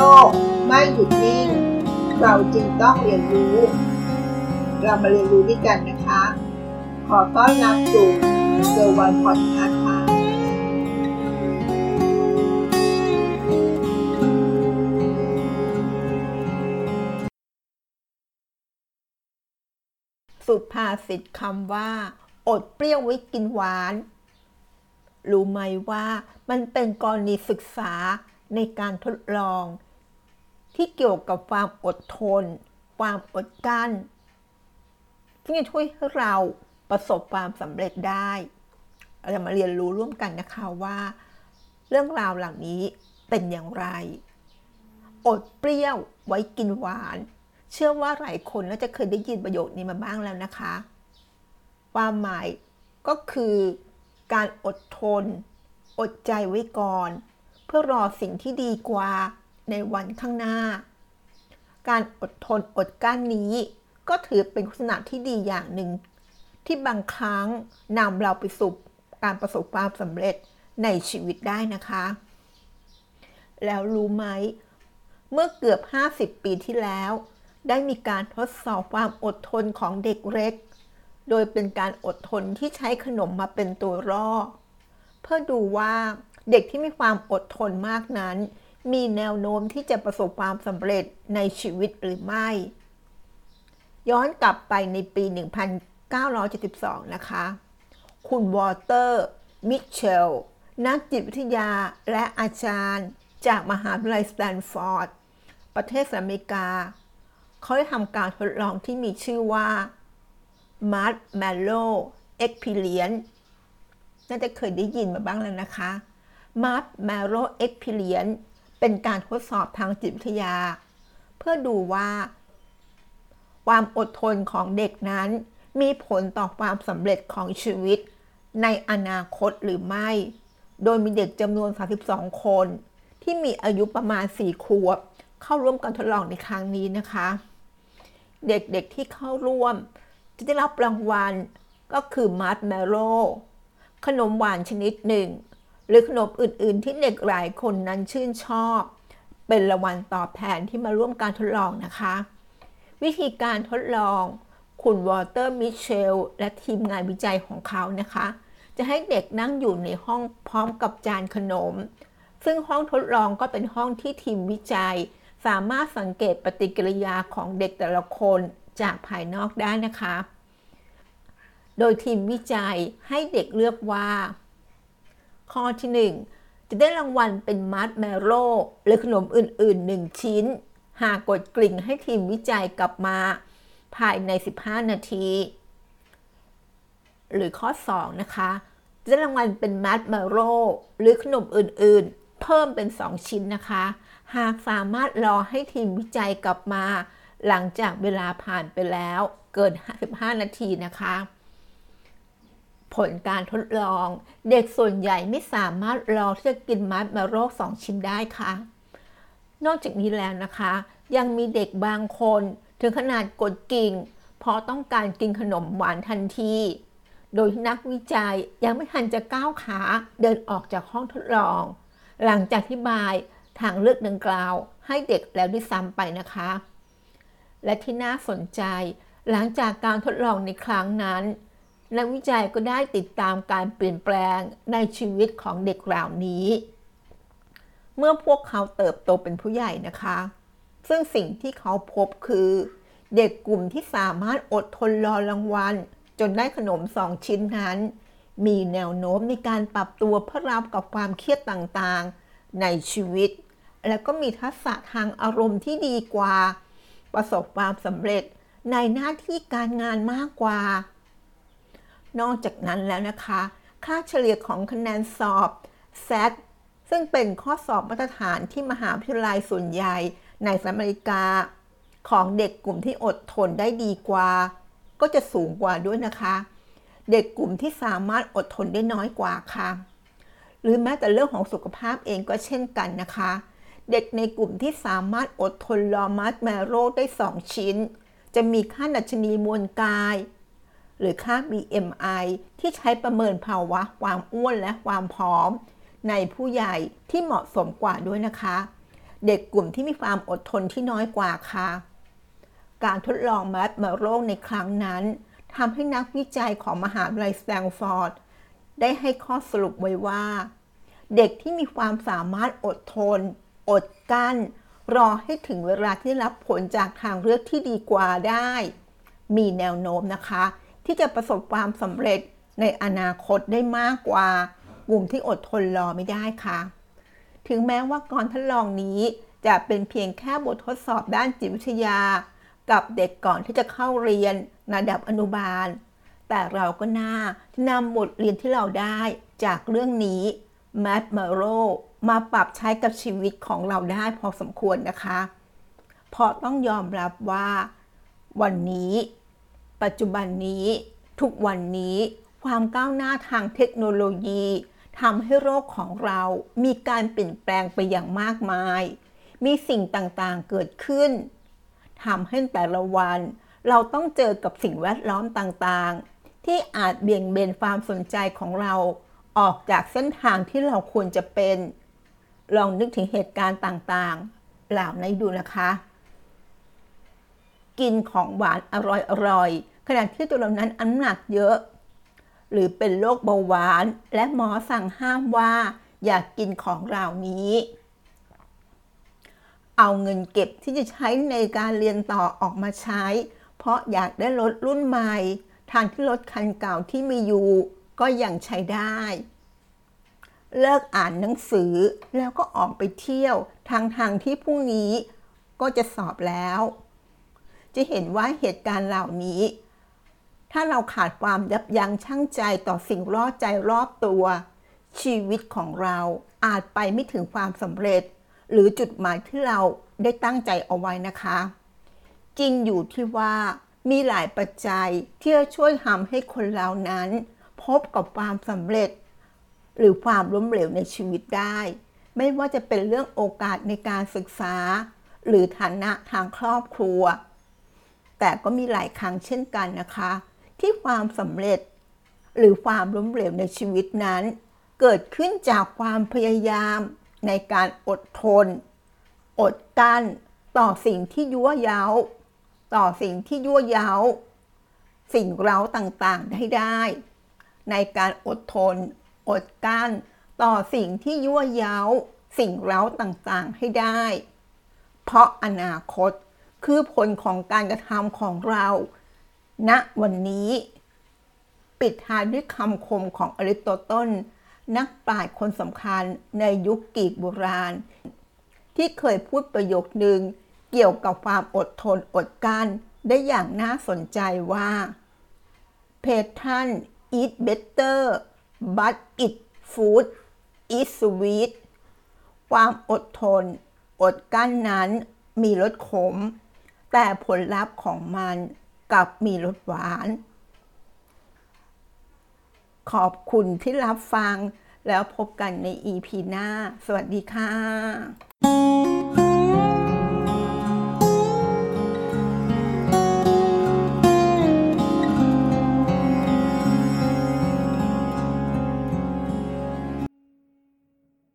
ลก ไม่หยุดนิ่ง เราจึงต้องเรียนรู้ เรามาเรียนรู้ด้วยกันนะคะ ขอต้อนรับสู่เซอร์วันพอดคาส์ค่ะสุภาษิตคำว่า อดเปรี้ยวไว้กินหวาน รู้ไหมว่ามันเป็นกรณีศึกษาในการทดลอง ที่เกี่ยวกับความอดทน ความอดกั้นที่จะช่วยให้เราประสบความสำเร็จได้เราจะมาเรียนรู้ร่วมกันนะคะว่า เรื่องราวเหล่านี้เป็นอย่างไร อดเปรี้ยวไว้กินหวาน เชื่อว่าหลายคนน่าจะเคยได้ยินประโยคนี้มาบ้างแล้วนะคะ ความหมายก็คือการอดทน อดใจไว้ก่อน เพื่อรอสิ่งที่ดีกว่า ในวันข้างหน้า การอดทนอดกั้นนี้ ก็ถือเป็นลักษณะที่ดีอย่างหนึ่ง ที่บางครั้งนำเราไปสู่การประสบความสำเร็จในชีวิตได้นะคะ แล้วรู้ไหม เมื่อเกือบ 50 ปีที่แล้ว ได้มีการทดสอบความอดทนของเด็กเล็ก โดยเป็นการอดทนที่ใช้ขนมมาเป็นตัวร่อ เพื่อดูว่าเด็กที่มีความอดทนมากนั้น มีแนวโน้มที่จะประสบความสำเร็จในชีวิตหรือไม่ ย้อนกลับไปในปี 1972 นะคะ คุณวอเตอร์ มิเชล นักจิตวิทยาและอาจารย์จากมหาวิทยาลัยสแตนฟอร์ด ประเทศอเมริกา เขาได้ทำการทดลองที่มีชื่อว่า Mars m a l l o w Experience น่าจะเคยได้ยินมาบ้างแล้วนะคะ Mars m a l l o w Experience เป็นการทดสอบทางจิตวิทยา เพื่อดูว่า ความอดทนของเด็กนั้น มีผลต่อความสำเร็จของชีวิต ในอนาคตหรือไม่ โดยมีเด็กจำนวน 32 คน ที่มีอายุประมาณ 4 ขวบ เข้าร่วมการทดลองในครั้งนี้นะคะ เด็กๆที่เข้าร่วม จะได้รับรางวัลก็คือมาร์ชแมลโล่ขนมหวานชนิดหนึ่ง หรือขนมอื่นๆ ที่เด็กหลายคนนั้นชื่นชอบ เป็นรางวัลตอบแทนที่มาร่วมการทดลองนะคะ วิธีการทดลอง คุณวอเตอร์มิเชลและทีมงานวิจัยของเขานะคะ จะให้เด็กนั่งอยู่ในห้องพร้อมกับจานขนม ซึ่งห้องทดลองก็เป็นห้องที่ทีมวิจัย สามารถสังเกตปฏิกิริยาของเด็กแต่ละคนจากภายนอกได้นะคะ โดยทีมวิจัยให้เด็กเลือกว่า ข้อที่ 1 จะได้รางวัลเป็นมัดแมโลหรือขนมอื่น ๆ 1 ชิ้น หากกดกลิ่งให้ทีมวิจัยกลับมา ภายใน 15 นาที หรือข้อ 2 นะคะ จะได้รางวัลเป็นมัดแมโลหรือขนมอื่น ๆ เพิ่มเป็น 2 ชิ้นนะคะ หากสามารถรอให้ทีมวิจัยกลับมา หลังจากเวลาผ่านไปแล้วเกิน 15 นาทีนะคะ ผลการทดลอง เด็กส่วนใหญ่ไม่สามารถรอที่จะกินมัดมาโรคสองชิ้นได้ค่ะ นอกจากนี้แล้วนะคะ ยังมีเด็กบางคนถึงขนาดกดกิ่ง เพราะต้องการกินขนมหวานทันที โดยนักวิจัยยังไม่ทันจะก้าวขาเดินออกจากห้องทดลอง หลังจากที่บายทางเลือกดังกล่าวให้เด็กแล้วด้วยซ้ำไปนะคะ และที่น่าสนใจหลังจากการทดลองในครั้งนั้น นักวิจัยก็ได้ติดตามการเปลี่ยนแปลงในชีวิตของเด็กเหล่านี้ เมื่อพวกเขาเติบโตเป็นผู้ใหญ่นะคะ ซึ่งสิ่งที่เขาพบคือ เด็กกลุ่มที่สามารถอดทนรอรางวัล จนได้ขนมสองชิ้นนั้น มีแนวโน้มในการปรับตัวเพื่อรับกับความเครียดต่างๆ ในชีวิต และก็มีทักษะทางอารมณ์ที่ดีกว่า ประสบความสำเร็จในหน้าที่การงานมากกว่า นอกจากนั้นแล้วนะคะ ค่าเฉลี่ยของคะแนนสอบ SAT ซึ่งเป็นข้อสอบมาตรฐานที่มหาวิทยาลัยส่วนใหญ่ในสหรัฐอเมริกา ของเด็กกลุ่มที่อดทนได้ดีกว่า ก็จะสูงกว่าด้วยนะคะ เด็กกลุ่มที่สามารถอดทนได้น้อยกว่าค่ะ หรือแม้แต่เรื่องของสุขภาพเองก็เช่นกันนะคะ เด็กในกลุ่มที่สามารถอดทนรอมัดแมโรได้ 2 ชิ้น จะมีค่าดัชนีมวลกาย หรือค่า BMI ที่ใช้ประเมินภาวะความอ้วนและความผอม ในผู้ใหญ่ที่เหมาะสมกว่าด้วยนะคะ เด็กกลุ่มที่มีความอดทนที่น้อยกว่าค่ะ การทดลองมาร์ชแมลโลว์ในครั้งนั้นทำให้นักวิจัยของมหาวิทยาลัยสแตนฟอร์ดได้ให้ข้อสรุปไว้ว่า เด็กที่มีความสามารถอดทน อดกั้น รอให้ถึงเวลาที่รับผลจากทางเลือกที่ดีกว่าได้ มีแนวโน้มนะคะ ที่จะประสบความสำเร็จในอนาคตได้มากกว่า กลุ่มที่อดทนรอไม่ได้ค่ะ ถึงแม้ว่าการทดลองนี้จะเป็นเพียงแค่บททดสอบด้านจิตวิทยา กับเด็กก่อนที่จะเข้าเรียนระดับอนุบาล แต่เราก็น่านำบทเรียนที่เราได้จากเรื่องนี้แมทมาโรมาปรับใช้กับชีวิตของเราได้พอสมควรนะคะ เพราะต้องยอมรับว่าวันนี้ ปัจจุบันนี้ ทุกวันนี้ ความก้าวหน้าทางเทคโนโลยีทำให้โรคของเรามีการเปลี่ยนแปลงไปอย่างมากมาย มีสิ่งต่างๆเกิดขึ้นทำให้แต่ละวัน เราต้องเจอกับสิ่งแวดล้อมต่างๆ ที่อาจเบี่ยงเบนความสนใจของเราออกจากเส้นทางที่เราควรจะเป็น ลองนึกถึงเหตุการณ์ต่างๆ เหล่านี้ดูนะคะ กินของหวานอร่อยๆขณะที่ตัวเรานั้นน้ำหนักเยอะ หรือเป็นโรคเบาหวาน และหมอสั่งห้ามว่า อย่ากกินของเหล่านี้ เอาเงินเก็บที่จะใช้ในการเรียนต่อออกมาใช้ เพราะอยากได้รถรุ่นใหม่ ทางที่รถคันเก่าที่มีอยู่ ก็ยังใช้ได้ เลิกอ่านหนังสือแล้วก็ออกไปเที่ยวทางทางที่พรุ่งนี้ก็จะสอบแล้ว จะเห็นว่าเหตุการณ์เหล่านี้ ถ้าเราขาดความยับยั้งชั่งใจต่อสิ่งรอบใจรอบตัว ชีวิตของเราอาจไปไม่ถึงความสำเร็จ หรือจุดหมายที่เราได้ตั้งใจเอาไว้นะคะ จริงอยู่ที่ว่ามีหลายปัจจัยที่จะช่วยทำให้คนเรานั้น พบกับความสำเร็จ หรือความล้มเหลวในชีวิตได้ ไม่ว่าจะเป็นเรื่องโอกาสในการศึกษา หรือฐานะทางครอบครัว แต่ก็มีหลายครั้งเช่นกันนะคะ ที่ความสำเร็จ หรือความล้มเหลวในชีวิตนั้น เกิดขึ้นจากความพยายามในการอดทน อดกั้นต่อสิ่งที่ยั่วเย้า ต่อสิ่งที่ยั่วเย้า สิ่งเร้าต่างๆได้ได้ ในการอดทน อดกั้นต่อสิ่งที่ยั่วเย้า สิ่งเร้าต่างๆให้ได้ เพราะอนาคต คือผลของการกระทำของเราณวันนี้ ปิดท้ายด้วยคำคมของอริสโตเติลนักปราชญ์คนสำคัญในยุคกรีกโบราณ ที่เคยพูดประโยคหนึ่งเกี่ยวกับความอดทนอดกั้นได้อย่างน่าสนใจว่า p a t r o n eat better but it food is sweet ความอดทน อดกั้นนั้นมีรสขม แต่ผลลัพธ์ของมันกลับมีรสหวาน ขอบคุณที่รับฟังแล้วพบกันใน EP หน้า สวัสดีค่ะ